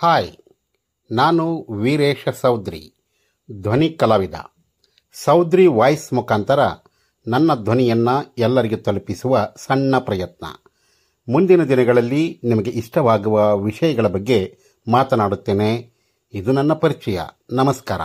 Hi, ನಾನು ವೀರೇಶ ಸೌದ್ರಿ, ಧ್ವನಿ ಕಲಾವಿದ. ಸೌದ್ರಿ ವಾಯ್ಸ್ ಮುಖಾಂತರ ನನ್ನ ಧ್ವನಿಯನ್ನು ಎಲ್ಲರಿಗೂ ತಲುಪಿಸುವ ಸಣ್ಣ ಪ್ರಯತ್ನ. ಮುಂದಿನ ದಿನಗಳಲ್ಲಿ ನಿಮಗೆ ಇಷ್ಟವಾಗುವ ವಿಷಯಗಳ ಬಗ್ಗೆ ಮಾತನಾಡುತ್ತೇನೆ. ಇದು ನನ್ನ ಪರಿಚಯ. ನಮಸ್ಕಾರ.